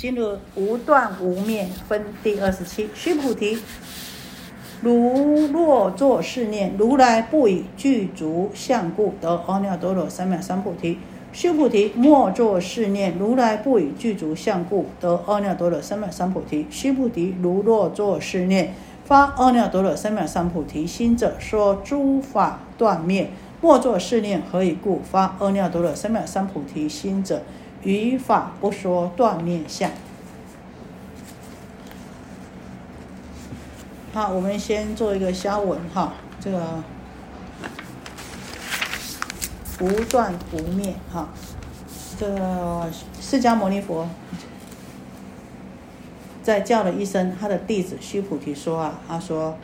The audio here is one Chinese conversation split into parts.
进入无断无灭分第二十七。须菩提，如若作是念：如来不以具足相故得阿耨多罗三藐三菩提。须菩提，莫作是念：如来不以具足相故得阿耨多罗三藐三菩提。须菩提，如若作是念：发阿耨多罗三藐三菩提心者，说诸法断灭。莫作是念，何以故？发阿耨多罗三藐三菩提心者，于法不说断灭相。好，我们先做一个消文哈，这个无断不灭哈，这个释迦牟尼佛在叫了一声他的弟子须菩提说啊，他说。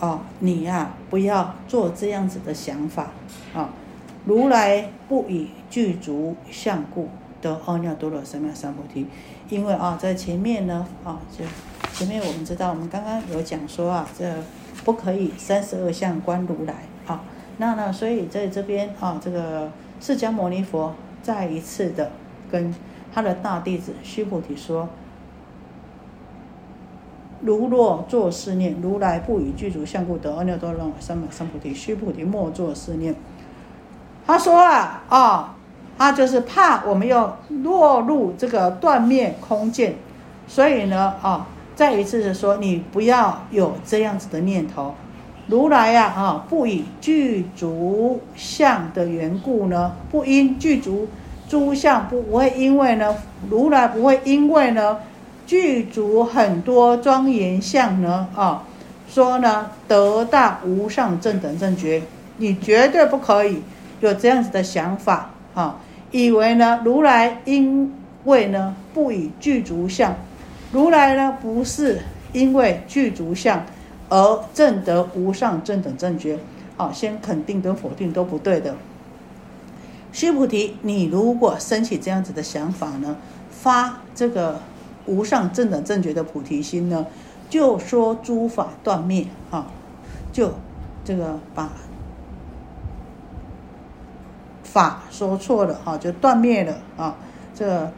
哦，你呀，不要做这样子的想法啊！如来不以具足相故得阿耨多罗三藐三菩提，因为啊，在前面呢啊，就前面我们知道，我们刚刚有讲说啊，这不可以三十二相观如来啊。那呢，所以在这边啊，这个释迦牟尼佛再一次的跟他的大弟子须菩提说。如若作是念，如来不以具足相故得阿耨多罗三藐三菩提。须菩提，莫作是念。他说啊，啊，他就是怕我们要落入这个断灭空见，所以呢，啊，再一次的说，你不要有这样子的念头。如来呀，啊，不以具足相的缘故呢，不因具足诸相，不不会因为呢，如来不会因为呢。具足很多庄严相呢啊，说呢得大无上正等正觉，你绝对不可以有这样子的想法啊，以为呢如来因为呢不以具足相，如来呢不是因为具足相而证得无上正等正觉，好，先肯定跟否定都不对的。须菩提，你如果升起这样子的想法呢，发这个。无上正等正觉的菩提心呢，就说诸法断灭啊，就这个把法说错了哈，就断灭了啊。这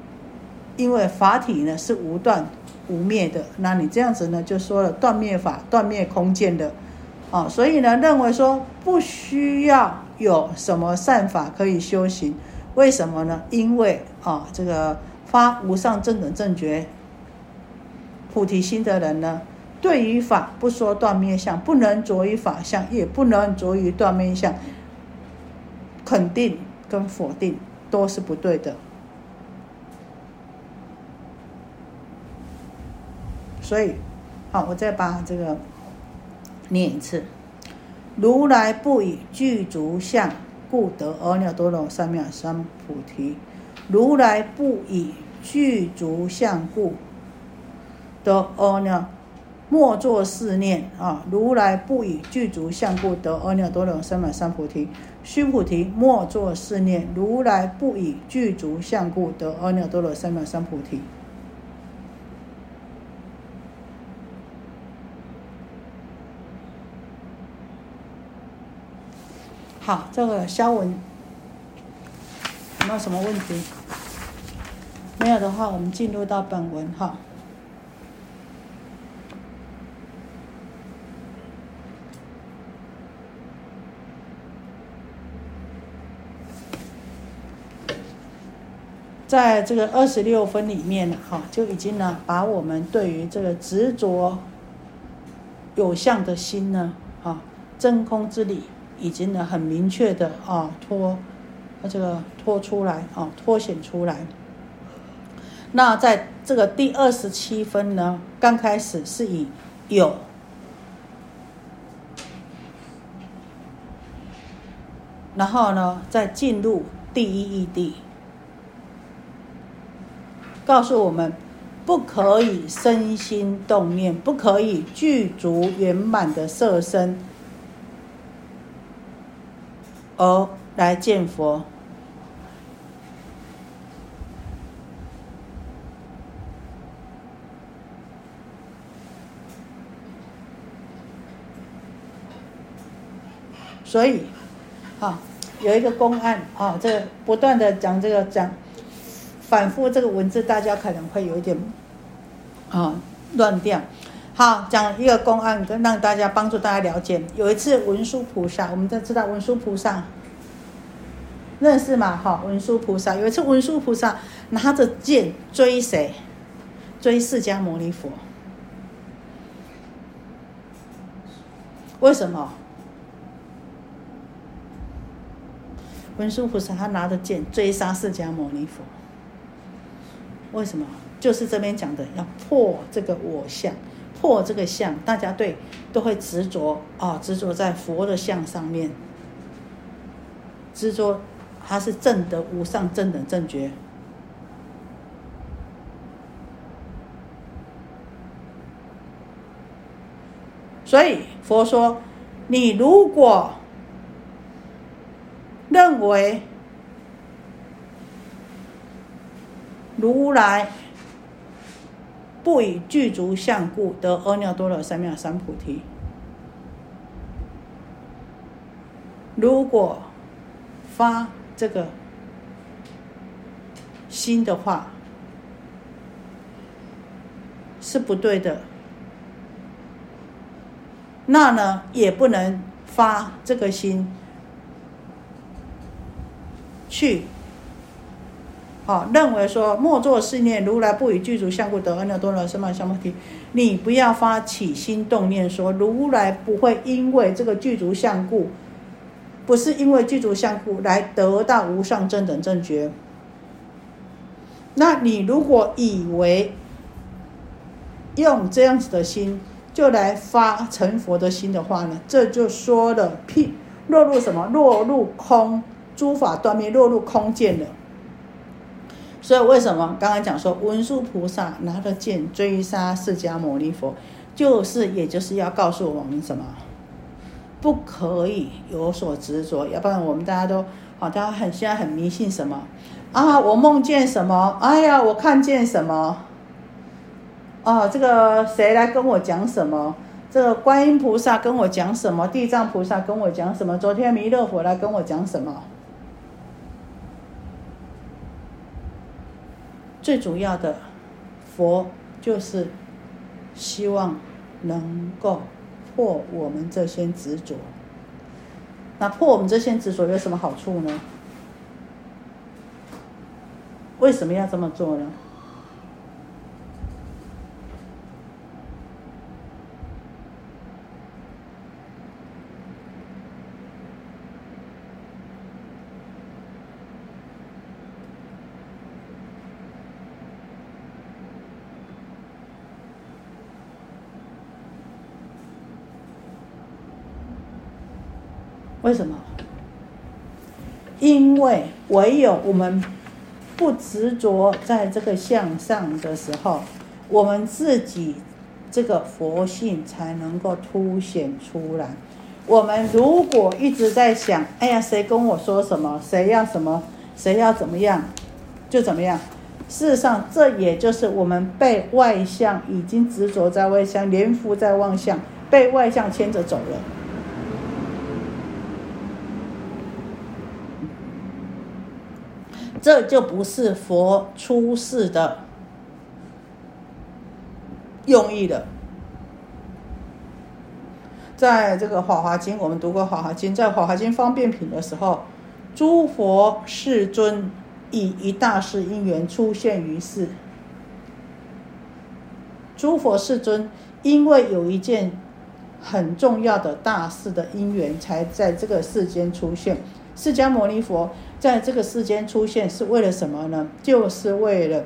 因为法体呢是无断无灭的，那你这样子呢就说了断灭法、断灭空间的啊，所以呢认为说不需要有什么善法可以修行，为什么呢？因为啊这个发无上正等正觉。菩提心的人呢，对于法不说断灭相，不能着于法相，也不能着于断灭相。肯定跟否定都是不对的。所以，好，我再把这个念一次：如来不以具足相，故得阿耨多罗三藐三菩提。如来不以具足相故。得阿耨，莫作是念啊！如来不以具足相故得阿耨多罗三藐三菩提。须菩提，莫作是念。如来不以具足相故得阿耨多罗三藐三菩提。好，这个消文有没有什么问题？没有的话，我们进入到本文哈。在这个二十六分里面呢，哈，就已经呢，把我们对于这个执着有相的心呢，啊，真空之理，已经呢很明确的啊，脱，这个脱出来啊，脱显出来。那在这个第二十七分呢，刚开始是以有，然后呢，再进入第一义地。告诉我们，不可以身心动念，不可以具足圆满的色身，而来见佛。所以，啊，有一个公案啊，这不断的讲这个讲。反复这个文字，大家可能会有一点啊乱掉。好，讲一个公案，跟让大家帮助大家了解。有一次文殊菩萨，我们都知道文殊菩萨认识嘛？哈，文殊菩萨有一次文殊菩萨拿着剑追谁？追释迦牟尼佛。为什么？文殊菩萨他拿着剑追杀释迦牟尼佛。为什么？就是这边讲的，要破这个我相。破这个相，大家对都会执着啊，执着在佛的相上面，执着他是正德无上正等正觉。所以佛说，你如果认为如来。不以具足相故得阿耨多罗三藐三菩提。如果发这个心的话，是不对的。那呢，也不能发这个心去。好，认为说莫作是念，如来不与具足相故得阿耨多罗三藐三菩提。你不要发起心动念说如来不会因为这个具足相故，不是因为具足相故来得到无上正等正觉。那你如果以为用这样子的心就来发成佛的心的话呢，这就说了屁，落入什么？落入空，诸法断灭，落入空见了。所以为什么刚刚讲说文殊菩萨拿着剑追杀释迦牟尼佛，就是也就是要告诉我们什么，不可以有所执着，要不然我们大家都好，大家很现在很迷信什么啊？我梦见什么？哎呀，我看见什么？哦，这个谁来跟我讲什么？这个观音菩萨跟我讲什么？地藏菩萨跟我讲什么？昨天弥勒佛来跟我讲什么？最主要的，佛就是希望能够破我们这些执着。那破我们这些执着有什么好处呢？为什么要这么做呢？为什么？因为唯有我们不执着在这个向上的时候，我们自己这个佛性才能够凸显出来。我们如果一直在想，哎呀，谁跟我说什么，谁要什么，谁要怎么样，就怎么样。事实上，这也就是我们被外向已经执着在外向，连福在妄相，被外向牵着走了。这就不是佛出世的用意了。在这个《法华经》，我们读过《法华经》。在《华华经》方便品的时候，诸佛世尊以一大事因缘出现于世。诸佛世尊因为有一件很重要的大事的因缘，才在这个世间出现。释迦牟尼佛。在这个世间出现是为了什么呢？就是为了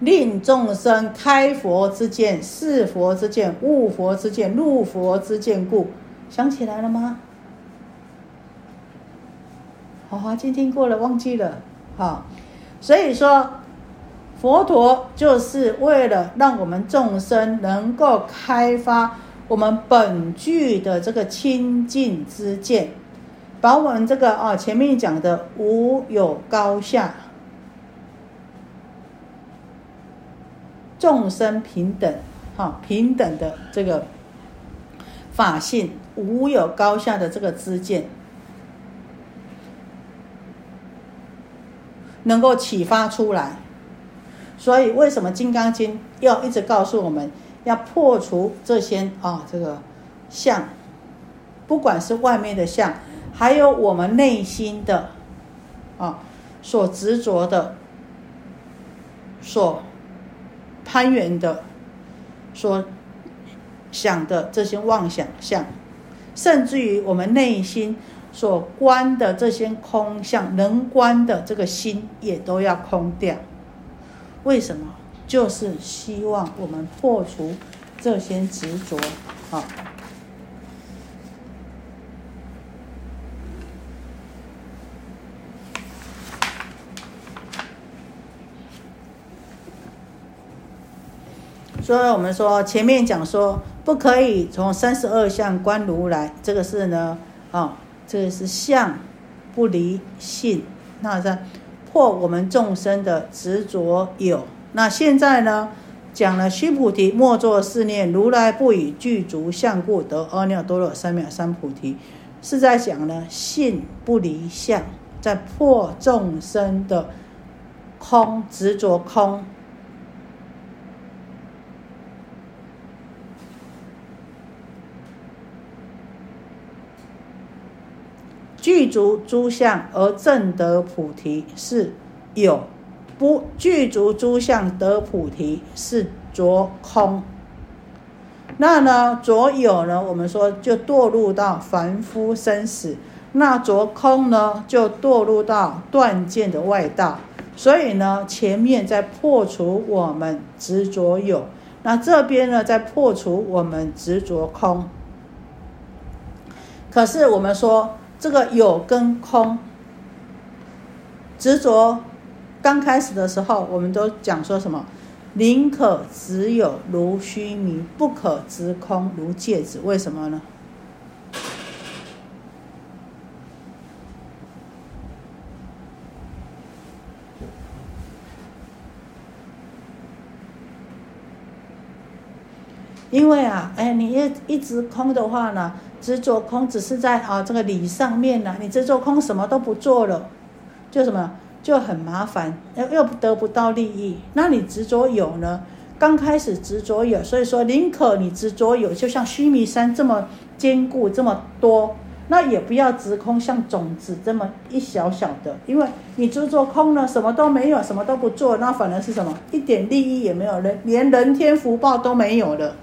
令众生开佛之见、是佛之见、悟佛之见、入佛之见故。想起来了吗？好好，今天过了，忘记了。好，所以说佛陀就是为了让我们众生能够开发我们本具的这个清净之见。把我们这个啊，前面讲的无有高下，众生平等，哈，平等的这个法性，无有高下的这个知见，能够启发出来。所以为什么《金刚经》要一直告诉我们要破除这些啊这个相，不管是外面的相，还有我们内心的啊所执着的、所攀援的、所想的这些妄想相，甚至于我们内心所观的这些空相，能观的这个心也都要空掉。为什么？就是希望我们破除这些执着啊。所以我们说前面讲说不可以从三十二相观如来，这个是呢啊，这个是相不离性，那在。破我们众生的执着有，那现在呢，讲了须菩提莫作是念，如来不以具足相故得阿耨多罗三藐三菩提，是在讲呢性不离相，在破众生的空执着空。具足诸相而正得菩提是有，不具足诸相得菩提是着空。那呢着有呢？我们说就堕入到凡夫生死；那着空呢，就堕入到断见的外道。所以呢，前面在破除我们执着有，那这边呢在破除我们执着空。可是我们说。这个有跟空执着，刚开始的时候，我们都讲说什么？宁可执有如虚名，不可执空如芥子。为什么呢？因为啊，哎，你一一直空的话呢？执着空只是在啊这个理上面呢，你执着空什么都不做了，就什么就很麻烦，又又得不到利益。那你执着有呢？刚开始执着有，所以说宁可你执着有，就像须弥山这么坚固这么多，那也不要执空像种子这么一小小的，因为你执着空呢，什么都没有，什么都不做，那反而是什么一点利益也没有，连连人天福报都没有了。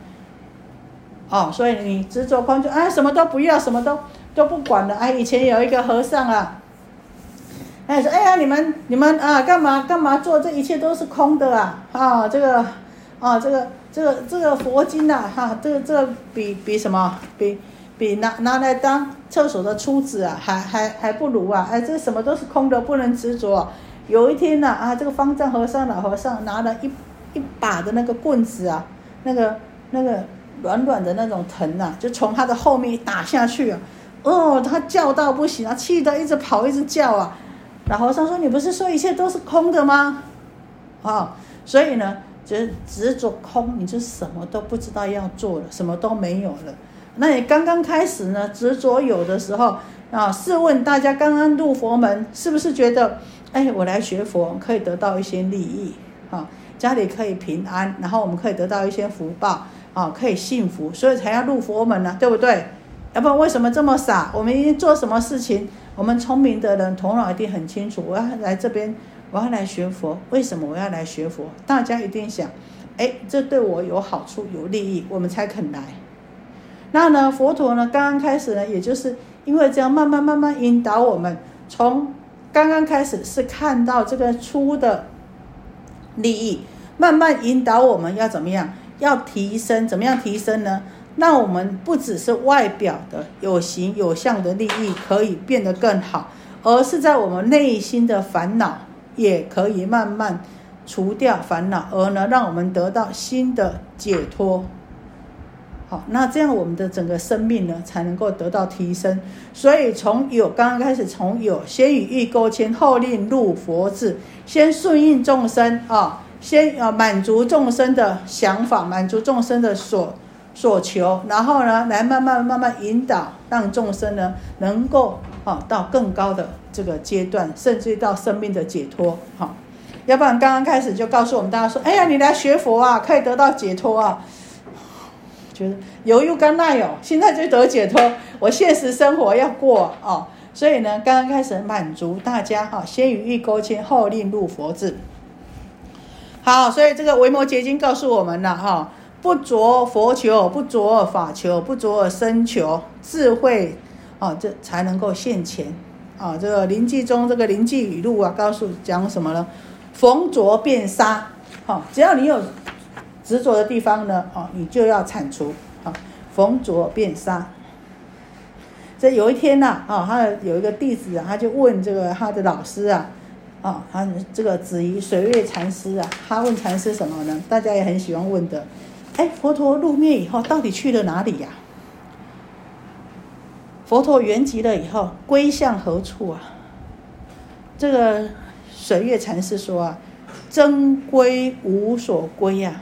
哦，所以你执着空就啊，什么都不要，什么都都不管了。哎，以前有一个和尚啊，哎说，哎呀，你们你们啊，干嘛干嘛做？这一切都是空的啊！啊，这个啊，这个这个这个佛经呐，哈，这个这个比比什么？比比拿拿来当厕所的梳子啊，还还还不如啊！哎，这什么都是空的，不能执着。有一天呢，啊，这个方丈和尚老和尚拿了一一把的那个棍子啊，那个那个。软软的那种藤啊，就从他的后面打下去啊！哦，他叫到不行啊，气得一直跑，一直叫啊。老和尚说：“你不是说一切都是空的吗？”啊，所以呢，就是执着空，你就什么都不知道要做了，什么都没有了。那你刚刚开始呢，执着有的时候啊，试问大家刚刚入佛门，是不是觉得，哎，我来学佛可以得到一些利益啊，家里可以平安，然后我们可以得到一些福报。啊，可以幸福，所以才要入佛门呢，对不对？要不然为什么这么傻？我们一定做什么事情？我们聪明的人头脑一定很清楚。我要来这边，我要来学佛。为什么我要来学佛？大家一定想，哎，这对我有好处、有利益，我们才肯来。那呢，佛陀呢，刚刚开始呢，也就是因为这样，慢慢慢慢引导我们，从刚刚开始是看到这个出的利益，慢慢引导我们要怎么样？要提升，怎么样提升呢？那我们不只是外表的有形有相的利益可以变得更好，而是在我们内心的烦恼也可以慢慢除掉烦恼，而呢，让我们得到新的解脱。好，那这样我们的整个生命呢，才能够得到提升。所以从有刚刚开始，从有先与欲勾牵，后令入佛智，先顺应众生啊。先要满足众生的想法，满足众生的所所求，然后呢，来慢慢慢慢引导，让众生呢能够啊到更高的这个阶段，甚至到生命的解脱。哈，要不然刚刚开始就告诉我们大家说：“哎呀，你来学佛啊，可以得到解脱啊。”觉得犹豫干奈哦，现在就得解脱，我现实生活要过哦。所以呢，刚刚开始满足大家哈，先与欲勾牵，后令入佛智。好，所以这个维摩诘经告诉我们了哈，不着佛求，不着法求，不着身求，智慧啊，这才能够现前啊。这个灵记中这个灵记语录啊，告诉讲什么呢？逢着便杀，好，只要你有执着的地方呢，哦，你就要铲除，好，逢着便杀。这有一天呐，啊，他有一个弟子啊，他就问这个他的老师啊。啊，他这个子怡水月禅师啊，他问禅师什么呢？大家也很喜欢问的。哎，佛陀入灭以后到底去了哪里呀？佛陀圆寂了以后归向何处啊？这个水月禅师说啊，真归无所归呀。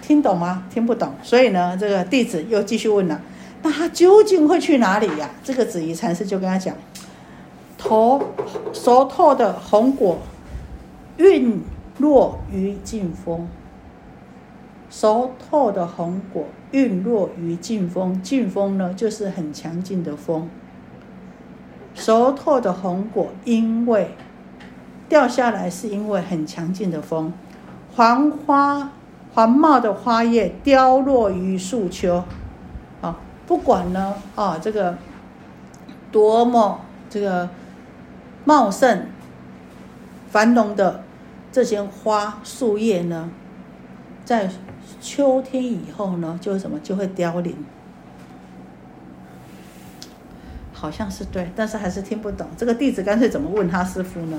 听懂吗？听不懂。所以呢，这个弟子又继续问了，那他究竟会去哪里呀？这个子怡禅师就跟他讲。头熟透的红果，晕落于劲风。熟透的红果晕落于劲风，劲风呢，就是很强劲的风。熟透的红果，因为掉下来，是因为很强劲的风。黄花黄茂的花叶凋落于树丘。啊，不管呢，啊，这个多么这个。茂盛、繁荣的这些花树叶呢，在秋天以后呢，就什么就会凋零。好像是对，但是还是听不懂。这个弟子干脆怎么问他师傅呢？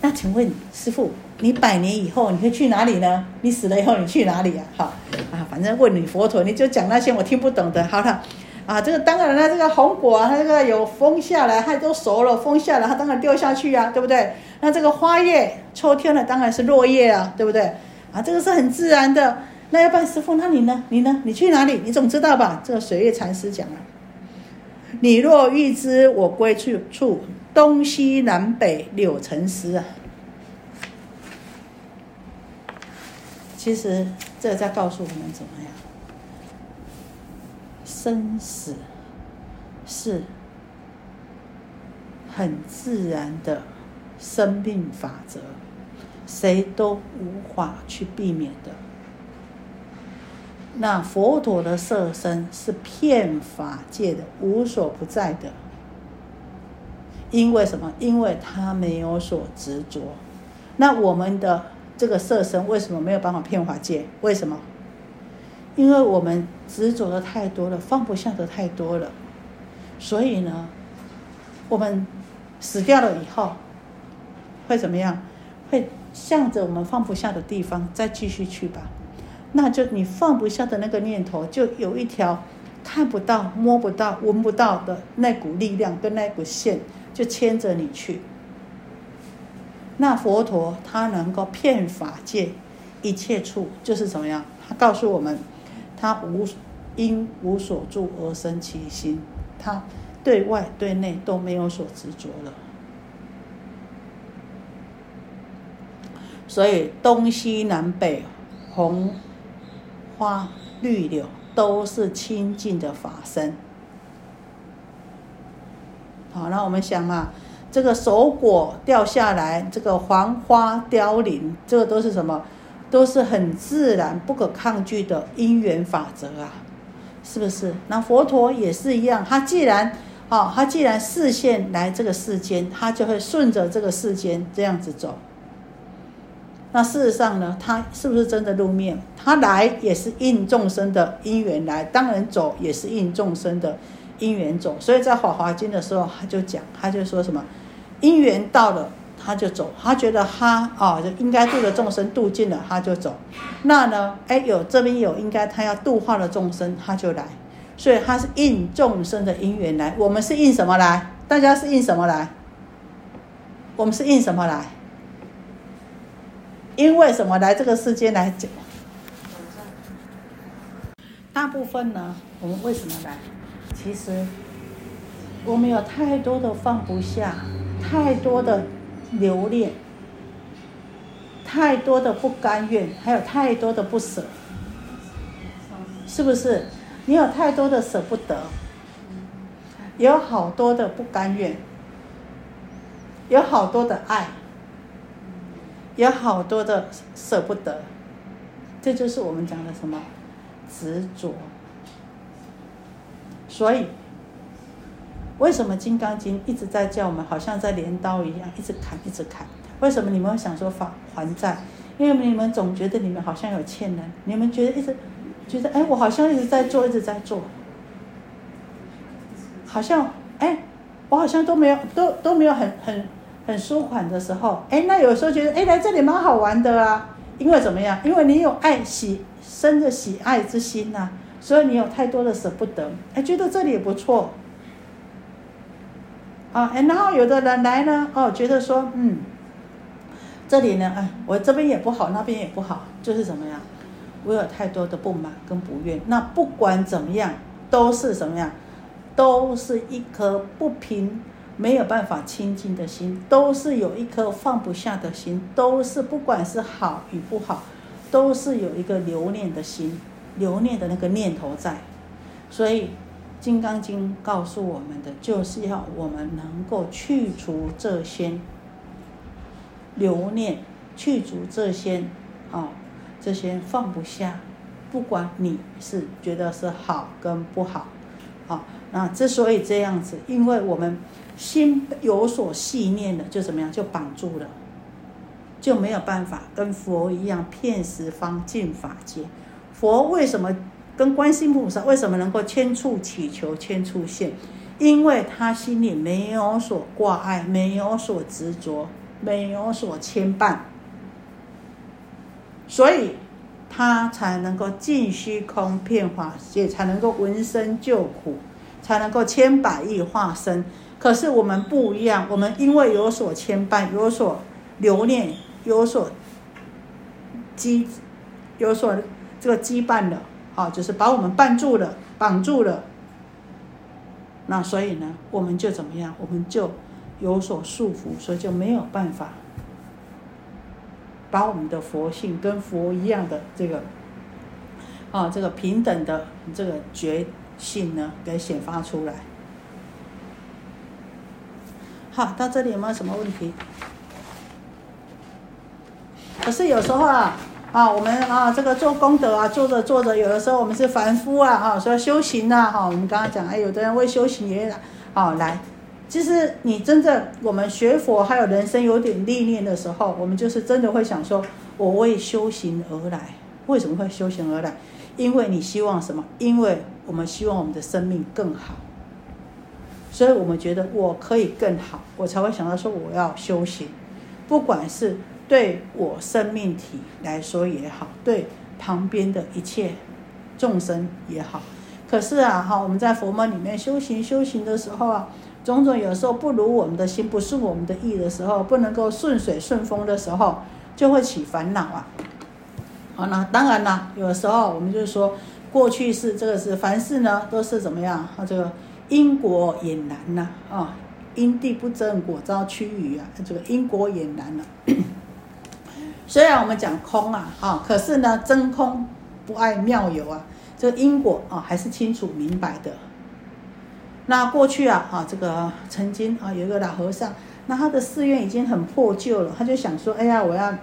那请问师傅，你百年以后你会去哪里呢？你死了以后你去哪里呀？好啊，反正问你佛陀，你就讲那些我听不懂的。好了。啊，这个当然了，这个红果啊，它这个有风下来，它都熟了，风下来，它当然掉下去啊，对不对？那这个花叶，秋天了，当然是落叶啊，对不对？啊，这个是很自然的。那要不然师傅，那你呢？你呢？你去哪里？你总知道吧？这个水月禅师讲啊，你若欲知我归去处，东西南北柳成诗啊。其实这在告诉我们怎么样？生死是很自然的生命法则，谁都无法去避免的。那佛陀的色身是骗法界的，无所不在的。因为什么？因为他没有所执着。那我们的这个色身为什么没有办法骗法界？为什么？因为我们执着的太多了，放不下的太多了，所以呢，我们死掉了以后会怎么样？会向着我们放不下的地方再继续去吧。那就你放不下的那个念头，就有一条看不到、摸不到、闻不到的那股力量跟那股线，就牵着你去。那佛陀他能够骗法界一切处，就是怎么样？他告诉我们。他无因无所住而生其心，他对外对内都没有所执着了。所以东西南北红花绿柳都是清净的法身。好，那我们想啊，这个手果掉下来，这个黄花凋零，这个都是什么？都是很自然、不可抗拒的因缘法则啊，是不是？那佛陀也是一样，他既然啊，他既然视线来这个世间，他就会顺着这个世间这样子走。那事实上呢，他是不是真的露面？他来也是应众生的因缘来，当然走也是应众生的因缘走。所以在《法华经》的时候，他就讲，他就说什么，因缘到了。他就走，他觉得他啊，就应该度的众生度尽了，他就走。那呢，哎，有这边有应该他要度化的众生，他就来。所以他是应众生的因缘来。我们是应什么来？大家是应什么来？我们是应什么来？因为什么来这个世间来讲？大部分呢，我们为什么来？其实我们有太多的放不下，太多的留恋，太多的不甘愿，还有太多的不舍，是不是？你有太多的舍不得，有好多的不甘愿，有好多的爱，有好多的舍不得，这就是我们讲的什么执着。所以，为什么《金刚经》一直在叫我们，好像在镰刀一样，一直砍，一直砍？为什么你们会想说法还债？因为你们总觉得你们好像有欠人，你们觉得一直觉得，哎，我好像一直在做，一直在做，好像，哎，我好像都没有，都都没有很很很舒缓的时候，哎，那有时候觉得，哎，来这里蛮好玩的啊，因为怎么样？因为你有爱喜生着喜爱之心呐。所以你有太多的舍不得，哎，觉得这里也不错，啊，哎，然后有的人来呢，哦，觉得说，嗯，这里呢，哎，我这边也不好，那边也不好，就是怎么样？我有太多的不满跟不愿。那不管怎么样，都是什么样？都是一颗不平、没有办法清净的心，都是有一颗放不下的心，都是不管是好与不好，都是有一个留念的心。留念的那个念头在，所以《金刚经》告诉我们的，就是要我们能够去除这些留念，去除这些啊，这些放不下。不管你是觉得是好跟不好，啊，那之所以这样子，因为我们心有所细念的，就怎么样，就绑住了，就没有办法跟佛一样，遍十方尽法界。佛为什么跟观世菩萨为什么能够千处祈求千处现？因为他心里没有所挂碍，没有所执着，没有所牵绊，所以他才能够尽虚空遍法界，才能够闻声救苦，才能够千百亿化身。可是我们不一样，我们因为有所牵绊，有所留恋，有所羁，有所。这个羁绊了，啊，就是把我们绊住了，绑住了。那所以呢，我们就怎么样？我们就有所束缚，所以就没有办法把我们的佛性跟佛一样的这个啊，这个平等的这个觉性呢，给显发出来。好，到这里有没有什么问题？可是有时候啊。啊，我们啊，这个做功德啊，做着做着，有的时候我们是凡夫啊，哈，说修行呐，哈，我们刚刚讲，哎，有的人为修行也来，啊，来，其实你真正我们学佛还有人生有点历练的时候，我们就是真的会想说，我为修行而来，为什么会修行而来？因为你希望什么？因为我们希望我们的生命更好，所以我们觉得我可以更好，我才会想到说我要修行，不管是。对我生命体来说也好，对旁边的一切众生也好，可是啊，哈，我们在佛门里面修行修行的时候啊，种种有时候不如我们的心，不是我们的意的时候，不能够顺水顺风的时候，就会起烦恼啊。好，那当然啦，有的时候我们就是说，过去是这个是凡事呢都是怎么样啊？这个因果俨然呐，啊，因地不正果遭趋于啊，这个因果俨然了。虽然我们讲空啊，哈，可是呢，真空不爱妙有啊，这个因果啊，还是清楚明白的。那过去啊，哈，这个曾经啊，有一个老和尚，那他的寺院已经很破旧了，他就想说，哎呀，我要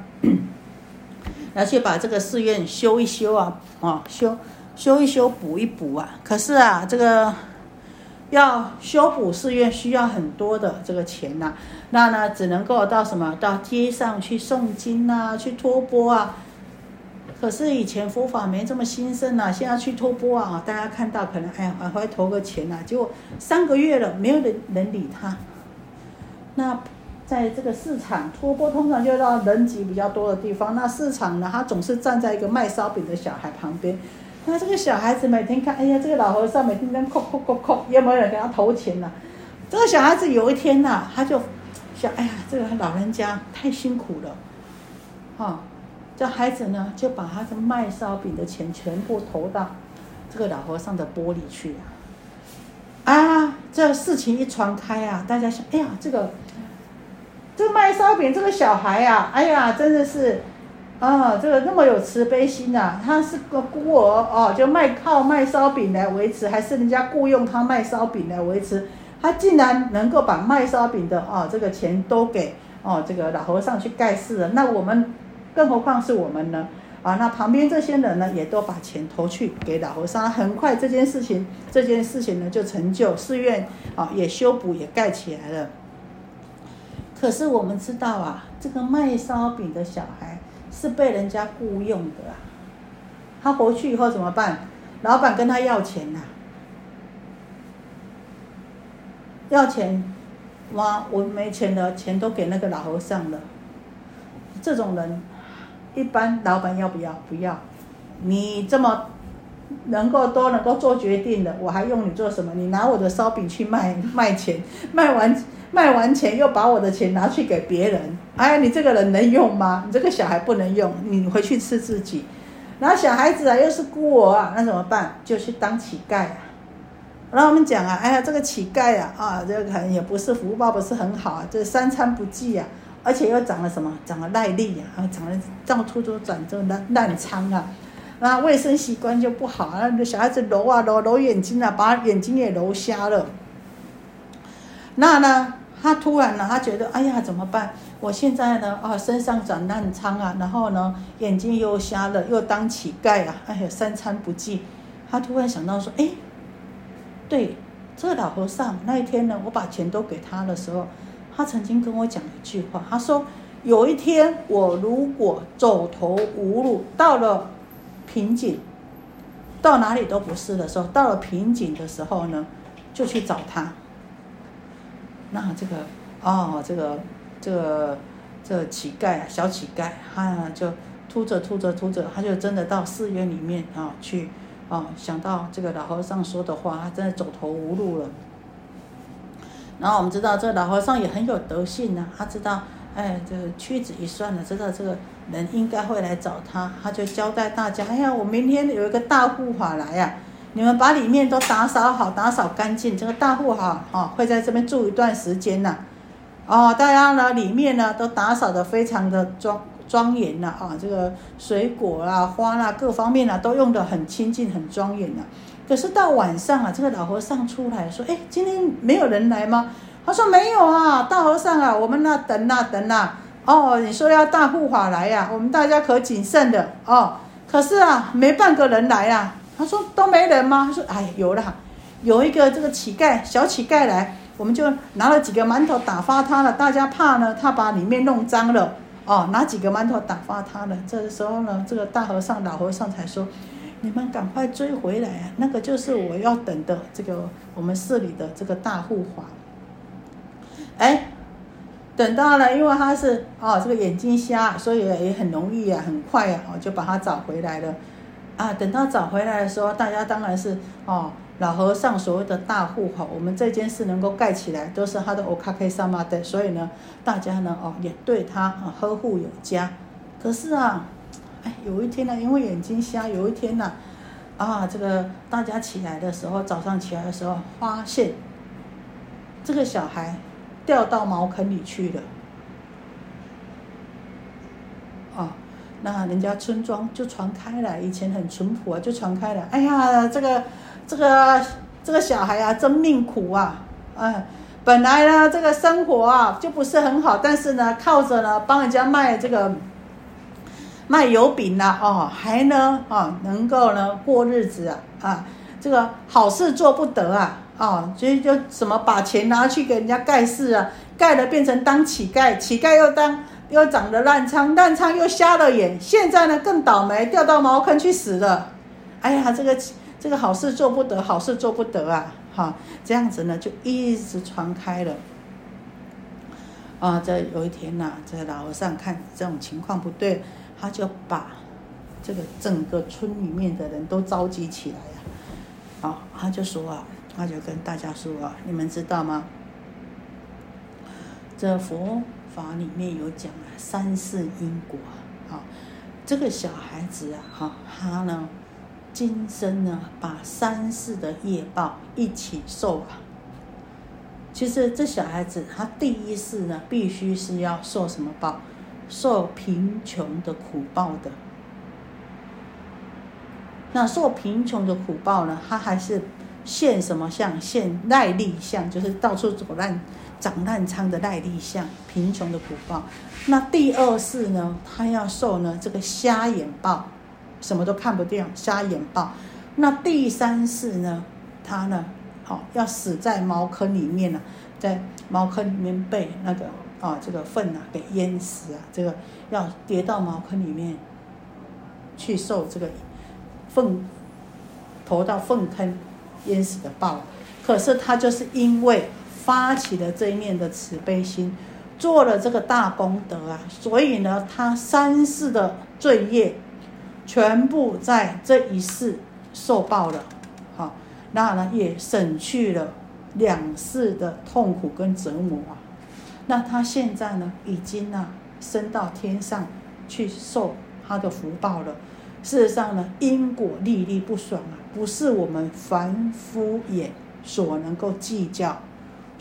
要去把这个寺院修一修啊，啊，修修一修，补一补啊。可是啊，这个。要修补寺院需要很多的这个钱呐，那呢只能够到什么到街上去诵经啊，去托钵啊。可是以前佛法没这么兴盛呐，现在去托钵啊，大家看到可能哎呀还会投个钱呐，结果三个月了没有人能理他。那在这个市场托钵通常就到人挤比较多的地方，那市场呢他总是站在一个卖烧饼的小孩旁边。那这个小孩子每天看，哎呀，这个老和尚每天在哭哭哭哭，有没有人给他投钱呢？这个小孩子有一天呐，他就想，哎呀，这个老人家太辛苦了，哈，这孩子呢就把他的卖烧饼的钱全部投到这个老和尚的玻璃去了。啊，这事情一传开啊，大家想，哎呀，这个这个卖烧饼这个小孩呀，哎呀，真的是。啊，这个那么有慈悲心呐，他是个孤儿哦，就卖靠卖烧饼来维持，还是人家雇佣他卖烧饼来维持，他竟然能够把卖烧饼的啊这个钱都给哦这个老和尚去盖世了，那我们更何况是我们呢？啊，那旁边这些人呢，也都把钱投去给老和尚，很快这件事情这件事情呢就成就寺院啊，也修补也盖起来了。可是我们知道啊，这个卖烧饼的小孩。是被人家雇佣的！他回去以后怎么办？老板跟他要钱呐，要钱，哇！我没钱了，钱都给那个老和尚了。这种人，一般老板要不要？不要。你这么能够都能够做决定的，我还用你做什么？你拿我的烧饼去卖卖钱，卖完。卖完钱又把我的钱拿去给别人，哎，你这个人能用吗？你这个小孩不能用，你回去吃自己。然后小孩子啊又是孤儿啊，那怎么办？就去当乞丐啊。然后我们讲啊，哎呀，这个乞丐啊，啊，这个可能也不是福报不是很好啊，这三餐不济啊，而且又长了什么？长了耐力啊，长了到处都长这烂烂疮啊，那，卫生习惯就不好啊，小孩子揉啊揉揉眼睛啊，把眼睛也揉瞎了。那呢？他突然呢，他觉得，哎呀，怎么办？我现在呢，啊，身上长烂疮啊，然后呢，眼睛又瞎了，又当乞丐啊，哎呀，三餐不济。他突然想到说，哎，对，这个老和尚那一天呢，我把钱都给他的时候，他曾经跟我讲一句话，他说，有一天我如果走投无路，到了瓶颈，到哪里都不是的时候，到了瓶颈的时候呢，就去找他。那这个哦，这个这个这个乞丐啊，小乞丐，他就突着突着突着，他就真的到寺院里面啊去啊，想到这个老和尚说的话，他真的走投无路了。然后我们知道这老和尚也很有德性呢，他知道哎，这个屈指一算呢，知道这个人应该会来找他，他就交代大家，哎呀，我明天有一个大护法来呀。你们把里面都打扫好，打扫干净。这个大户哈，哦，会在这边住一段时间呐。哦，大家呢，里面呢都打扫的非常的庄庄严呐。啊，这个水果啦、花啦，各方面呢都用的很清净、很庄严呐。可是到晚上啊，这个老和尚出来说：“哎，今天没有人来吗？”他说：“没有啊，大和尚啊，我们那等啊等啊。哦，你说要大护法来呀，我们大家可谨慎的哦。可是啊，没半个人来啊。”他说都没人吗？他说哎，有了，有一个这个乞丐，小乞丐来，我们就拿了几个馒头打发他了。大家怕呢，他把里面弄脏了，哦，拿几个馒头打发他了。这个时候呢，这个大和尚、老和尚才说：“你们赶快追回来啊！那个就是我要等的这个我们寺里的这个大护法。”哎，等到了，因为他是哦，这个眼睛瞎，所以也很容易啊，很快啊，就把他找回来了。啊，等到找回来的时候，大家当然是哦，老和尚所谓的大户哈，我们这件事能够盖起来，都是他的 O K K 萨玛的，所以呢，大家呢哦也对他啊呵护有加。可是啊，哎，有一天呢，因为眼睛瞎，有一天呢，啊，这个大家起来的时候，早上起来的时候，发现这个小孩掉到茅坑里去了，啊。那人家村庄就传开了，以前很淳朴啊，就传开了。哎呀，这个这个这个小孩啊，真命苦啊！哎，本来呢，这个生活啊就不是很好，但是呢，靠着呢帮人家卖这个卖油饼呐，哦，还呢啊能够呢过日子啊啊，这个好事做不得啊，哦，所以就什么把钱拿去给人家盖世啊，盖了变成当乞丐，乞丐又当。又长了烂疮，烂疮又瞎了眼，现在呢更倒霉，掉到茅坑去死了。哎呀，这个这个好事做不得，好事做不得啊！哈，这样子呢就一直传开了。啊，这有一天呐，这老和尚看这种情况不对，他就把这个整个村里面的人都召集起来呀。啊，他就说啊，他就跟大家说啊，你们知道吗？这佛。法里面有讲啊，三世因果啊，这个小孩子啊，哈，他呢，今生呢，把三世的业报一起受啊，其实这小孩子他第一世呢，必须是要受什么报？受贫穷的苦报的。那受贫穷的苦报呢，他还是现什么相？现耐力相，就是到处走烂、长烂疮的耐力相，贫穷的苦报。那第二世呢，他要受呢这个瞎眼报，什么都看不见，瞎眼报。那第三世呢，他呢，好要死在茅坑里面了，在茅坑里面被那个啊这个粪啊给淹死啊，这个要跌到茅坑里面去受这个粪投到粪坑淹死的报。可是他就是因为发起了这一念的慈悲心。做了这个大功德啊，所以呢，他三世的罪业全部在这一世受报了，好，那呢也省去了两世的痛苦跟折磨啊。那他现在呢，已经啊升到天上去受他的福报了。事实上呢，因果历历不爽啊，不是我们凡夫眼所能够计较、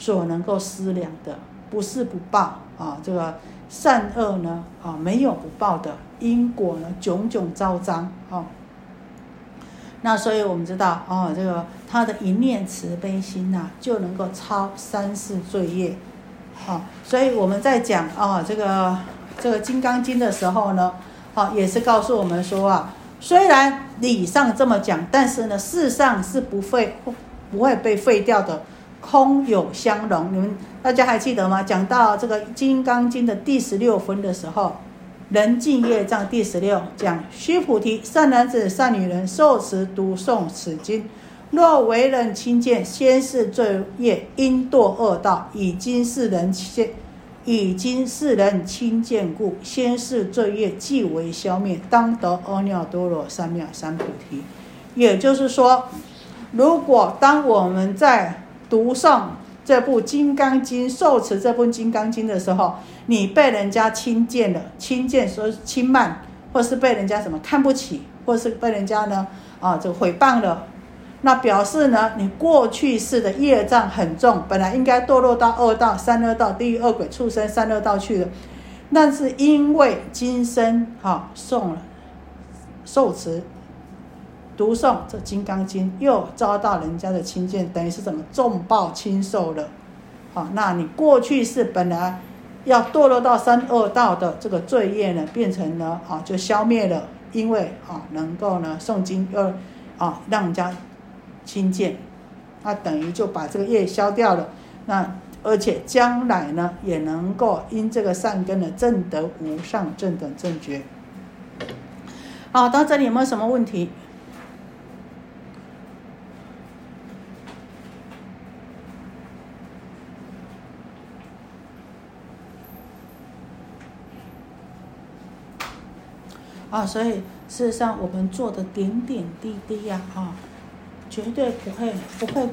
所能够思量的。不是不报啊，这个善恶呢啊，没有不报的因果呢，炯炯昭彰啊。那所以我们知道啊，这个他的一念慈悲心呐，就能够超三世罪业啊。所以我们在讲啊，这个这个《金刚经》的时候呢，啊，也是告诉我们说啊，虽然理上这么讲，但是呢，事上是不会不会被废掉的。空有相容，你们大家还记得吗？讲到这个《金刚经》的第十六分的时候，人尽业障第十六讲：须菩提，善男子、善女人受持读诵此经，若为人轻贱，先是罪业，因堕恶道，已经是人轻，已经是人轻贱故，先是罪业即为消灭，当得阿耨多罗三藐三菩提。也就是说，如果当我们在读诵这部《金刚经》，受持这部《金刚经》的时候，你被人家轻贱了，轻贱说轻慢，或是被人家什么看不起，或是被人家呢啊这个毁谤了，那表示呢你过去世的业障很重，本来应该堕落到二道、三恶道、地狱、恶鬼、畜生、三恶道去的，那是因为今生哈送了受持。读诵这《金刚经》，又遭到人家的轻贱，等于是怎么重报轻受了？好，那你过去是本来要堕落到三恶道的这个罪业呢，变成了啊，就消灭了，因为啊，能够呢诵经又啊让人家轻贱，那等于就把这个业消掉了。那而且将来呢，也能够因这个善根呢，证得无上正等正觉。好，到这里有没有什么问题？啊，所以事实上，我们做的点点滴滴呀，啊，绝对不会不会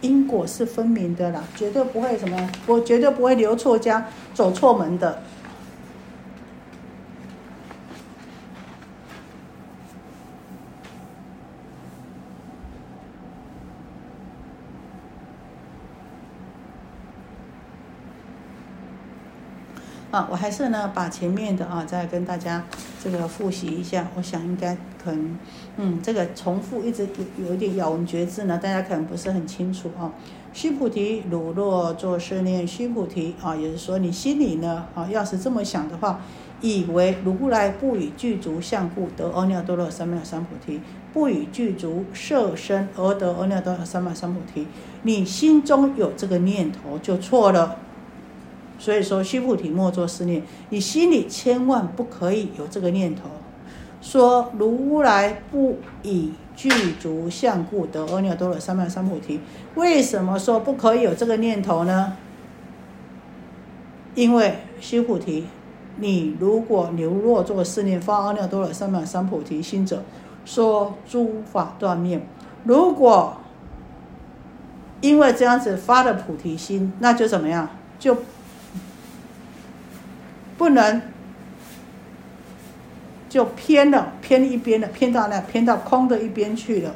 因果是分明的啦，绝对不会什么，我绝对不会留错家，走错门的。啊，我还是呢，把前面的啊，再跟大家这个复习一下。我想应该可能，嗯，这个重复一直有有一点咬文嚼字呢，大家可能不是很清楚啊。须菩提，汝若作是念，须菩提啊，也是说你心里呢，啊，要是这么想的话，以为如来不与具足相故得阿耨多罗三藐三菩提，不与具足色身而得阿耨多罗三藐三菩提，你心中有这个念头就错了。所以说，须菩提莫作思念，你心里千万不可以有这个念头，说如来不以具足相故得阿耨多罗三藐三菩提。为什么说不可以有这个念头呢？因为须菩提，你如果流若作思念发阿耨多罗三藐三菩提心者，说诸法断灭。如果因为这样子发了菩提心，那就怎么样？就不能就偏了，偏一边了，偏到那，偏到空的一边去了。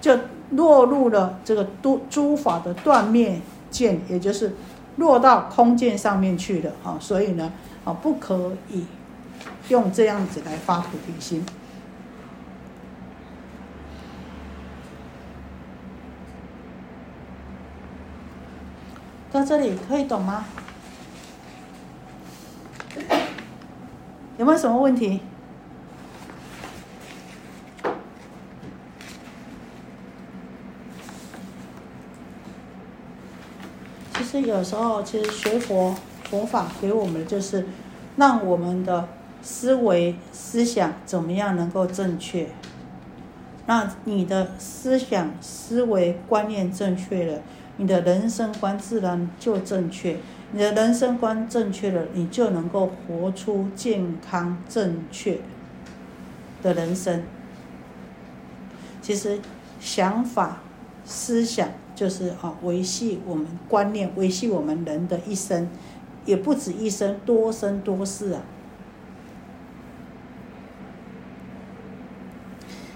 就落入了这个诸诸法的断灭见，也就是落到空见上面去了啊。所以呢，啊，不可以用这样子来发菩提心。到这里可以懂吗？有没有什么问题？其实有时候，其实学佛佛法给我们的就是，让我们的思维思想怎么样能够正确。那你的思想思维观念正确了。你的人生观自然就正确，你的人生观正确了，你就能够活出健康正确的人生。其实想法、思想就是啊，维系我们观念，维系我们人的一生，也不止一生，多生多世啊。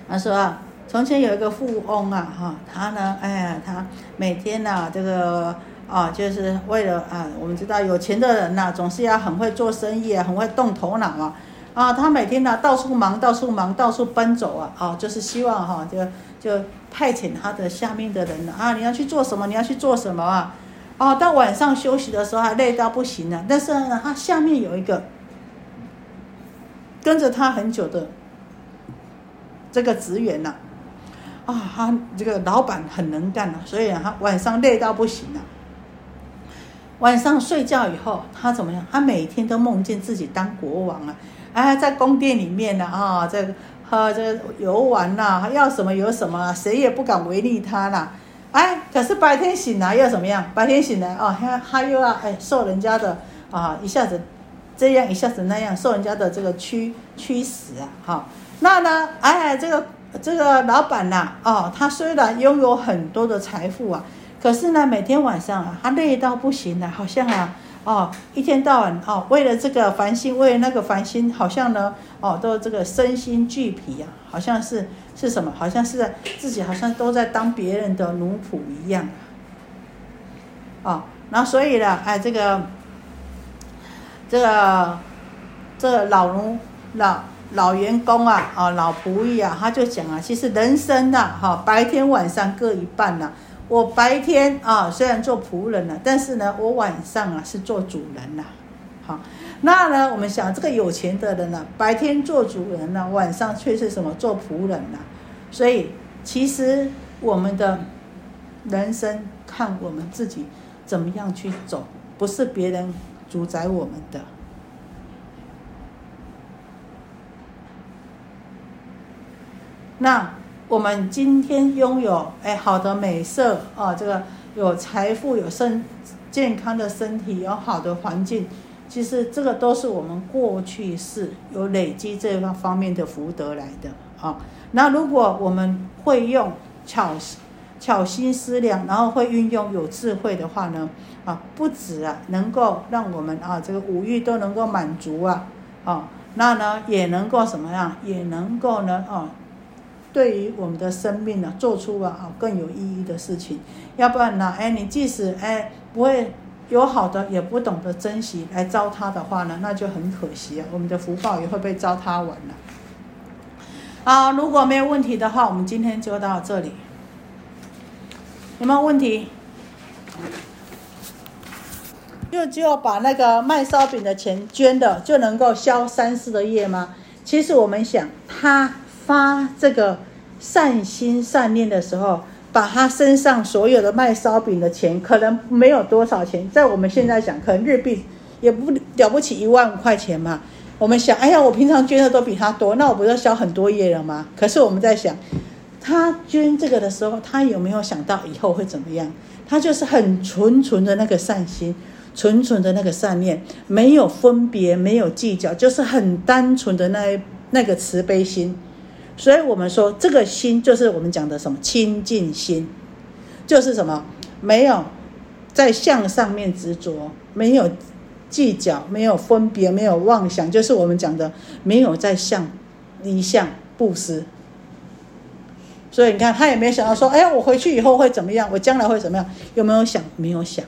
他说啊。从前有一个富翁啊，哈，他呢，哎呀，他每天呐，这个啊，就是为了啊，我们知道有钱的人呐，总是要很会做生意啊，很会动头脑啊，啊，他每天呢到处忙，到处忙，到处奔走啊，啊，就是希望哈，就就派遣他的下面的人啊，你要去做什么？你要去做什么啊？哦，到晚上休息的时候还累到不行了，但是呢，他下面有一个跟着他很久的这个职员呢。啊，他这个老板很能干啊，所以他晚上累到不行了。晚上睡觉以后，他怎么样？他每天都梦见自己当国王啊！哎，在宫殿里面呢，啊，这喝这游玩呐，要什么有什么，谁也不敢违逆他啦。哎，可是白天醒来又怎么样？白天醒来哦，他他又要哎受人家的啊，一下子这样，一下子那样，受人家的这个驱驱使啊，哈。那呢，哎，这个。这个老板呐，哦，他虽然拥有很多的财富啊，可是呢，每天晚上啊，他累到不行了，好像啊，哦，一天到晚哦，为了这个烦心，为了那个烦心，好像呢，哦，都这个身心俱疲啊，好像是是什么？好像是自己好像都在当别人的奴仆一样啊，哦，那所以呢，哎，这个这个这个老奴老。老员工啊，啊，老仆役啊，他就讲啊，其实人生呐，哈，白天晚上各一半呐。我白天啊，虽然做仆人了，但是呢，我晚上啊是做主人呐。好，那呢，我们想这个有钱的人呢，白天做主人呢，晚上却是什么做仆人呐。所以，其实我们的人生看我们自己怎么样去走，不是别人主宰我们的。那我们今天拥有哎好的美色啊，这个有财富、有身健康的身体、有好的环境，其实这个都是我们过去式有累积这方方面的福德来的啊。那如果我们会用巧巧心思量，然后会运用有智慧的话呢，啊，不止啊能够让我们啊这个五欲都能够满足啊，啊，那呢也能够什么样？也能够呢啊。对于我们的生命呢，做出了啊更有意义的事情，要不然呢，哎，你即使哎不会有好的，也不懂得珍惜来糟蹋的话呢，那就很可惜啊，我们的福报也会被糟蹋完了。好，如果没有问题的话，我们今天就到这里。有没有问题？就只有把那个卖烧饼的钱捐的，就能够消三四的业吗？其实我们想他。发这个善心善念的时候，把他身上所有的卖烧饼的钱，可能没有多少钱，在我们现在讲，可能日币也不了不起一万块钱嘛。我们想，哎呀，我平常捐的都比他多，那我不就消很多业了吗？可是我们在想，他捐这个的时候，他有没有想到以后会怎么样？他就是很纯纯的那个善心，纯纯的那个善念，没有分别，没有计较，就是很单纯的那那个慈悲心。所以我们说，这个心就是我们讲的什么清净心，就是什么没有在相上面执着，没有计较，没有分别，没有妄想，就是我们讲的没有在相离相布施。所以你看，他也没想到说，哎呀，我回去以后会怎么样？我将来会怎么样？有没有想？没有想。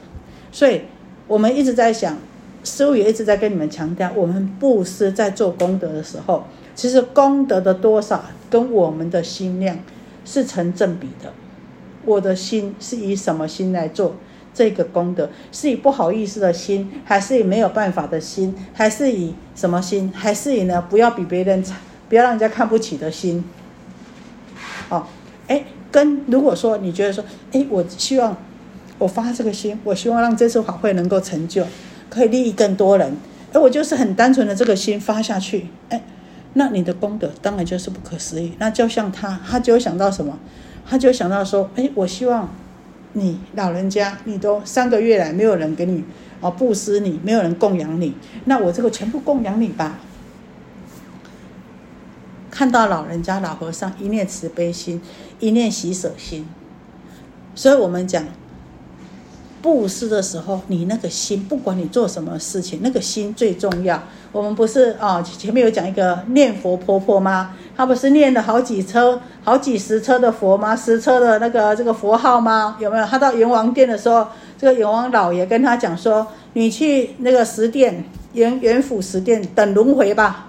所以我们一直在想，师傅也一直在跟你们强调，我们布施在做功德的时候，其实功德的多少跟我们的心量是成正比的。我的心是以什么心来做这个功德？是以不好意思的心，还是以没有办法的心，还是以什么心？还是以呢？不要比别人差，不要让人家看不起的心。哦，哎，跟如果说你觉得说，哎，我希望我发这个心，我希望让这次法会能够成就，可以利益更多人，哎，我就是很单纯的这个心发下去，哎，那你的功德当然就是不可思议。那就像他，他就想到什么？他就想到说，哎，我希望你老人家，你都三个月来没有人给你哦布施你，没有人供养你，那我这个全部供养你吧。看到老人家、老和尚一念慈悲心，一念喜舍心，所以我们讲布施的时候，你那个心，不管你做什么事情，那个心最重要。我们不是啊，前面有讲一个念佛婆婆吗？她不是念了好几车、好几十车的佛吗？十车的那个这个佛号吗？有没有？她到阎王殿的时候，这个阎王老爷跟她讲说：“你去那个十殿阎阎府十殿等轮回吧，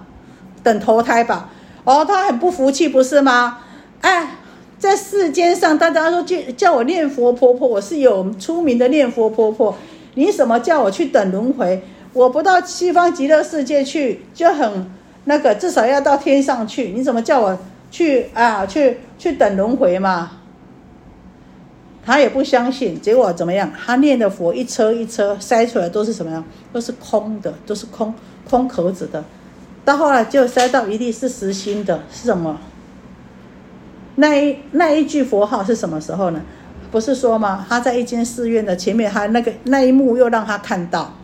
等投胎吧。”哦，他很不服气，不是吗？哎，在世间上，大家说叫叫我念佛婆婆，我是有出名的念佛婆婆。你什么叫我去等轮回？我不到西方极乐世界去，就很那个，至少要到天上去。你怎么叫我去啊？去去等轮回嘛？他也不相信，结果怎么样？他念的佛一车一车塞出来都是什么样？都是空的，都是空空壳子的。到后来就塞到一地是实心的，是什么？那一那一句佛号是什么时候呢？不是说吗？他在一间寺院的前面，他那个那一幕又让他看到，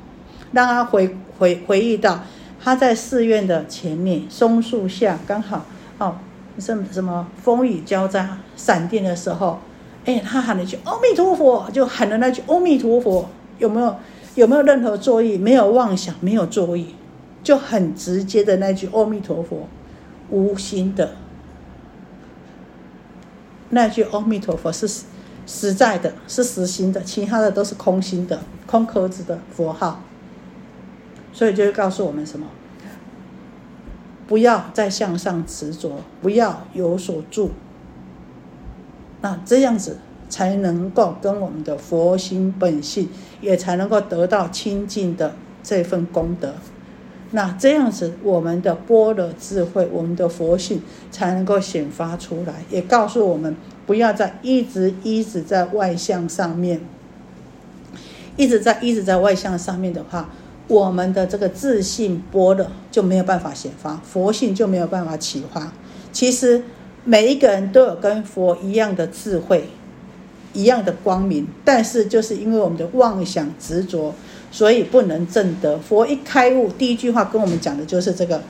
让他回回回忆到他在寺院的前面松树下，刚好哦，什什么风雨交加、闪电的时候，哎，他喊了一句“阿弥陀佛”，就喊了那句“阿弥陀佛”，有没有有没有任何作意？没有妄想，没有作意。就很直接的那句“阿弥陀佛”，无心的那句“阿弥陀佛”是实在的，是实心的，其他的都是空心的、空壳子的佛号。所以就会告诉我们什么？不要再向上执着，不要有所住。那这样子才能够跟我们的佛心本性，也才能够得到清净的这份功德。那这样子，我们的般若智慧，我们的佛性才能够显发出来，也告诉我们，不要再一直一直在外向上面，一直在一直在外向上面的话，我们的这个自信般若就没有办法显发，佛性就没有办法启发。其实每一个人都有跟佛一样的智慧，一样的光明，但是就是因为我们的妄想执着。所以不能证得佛一开悟，第一句话跟我们讲的就是这个：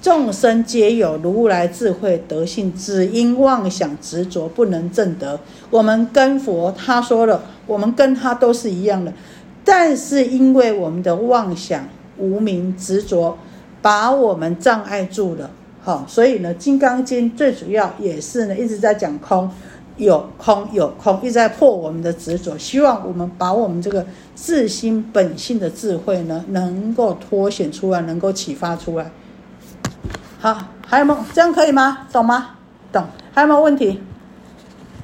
众生皆有如来智慧德性，只因妄想执着，不能证得。我们跟佛他说了，我们跟他都是一样的，但是因为我们的妄想无名执着，把我们障碍住了。好，所以呢，《金刚经》最主要也是呢一直在讲空。有空有空，一直在破我们的执着。希望我们把我们这个自心本性的智慧呢，能够脱显出来，能够启发出来。好，还有没有？这样可以吗？懂吗？懂。还有没有问题？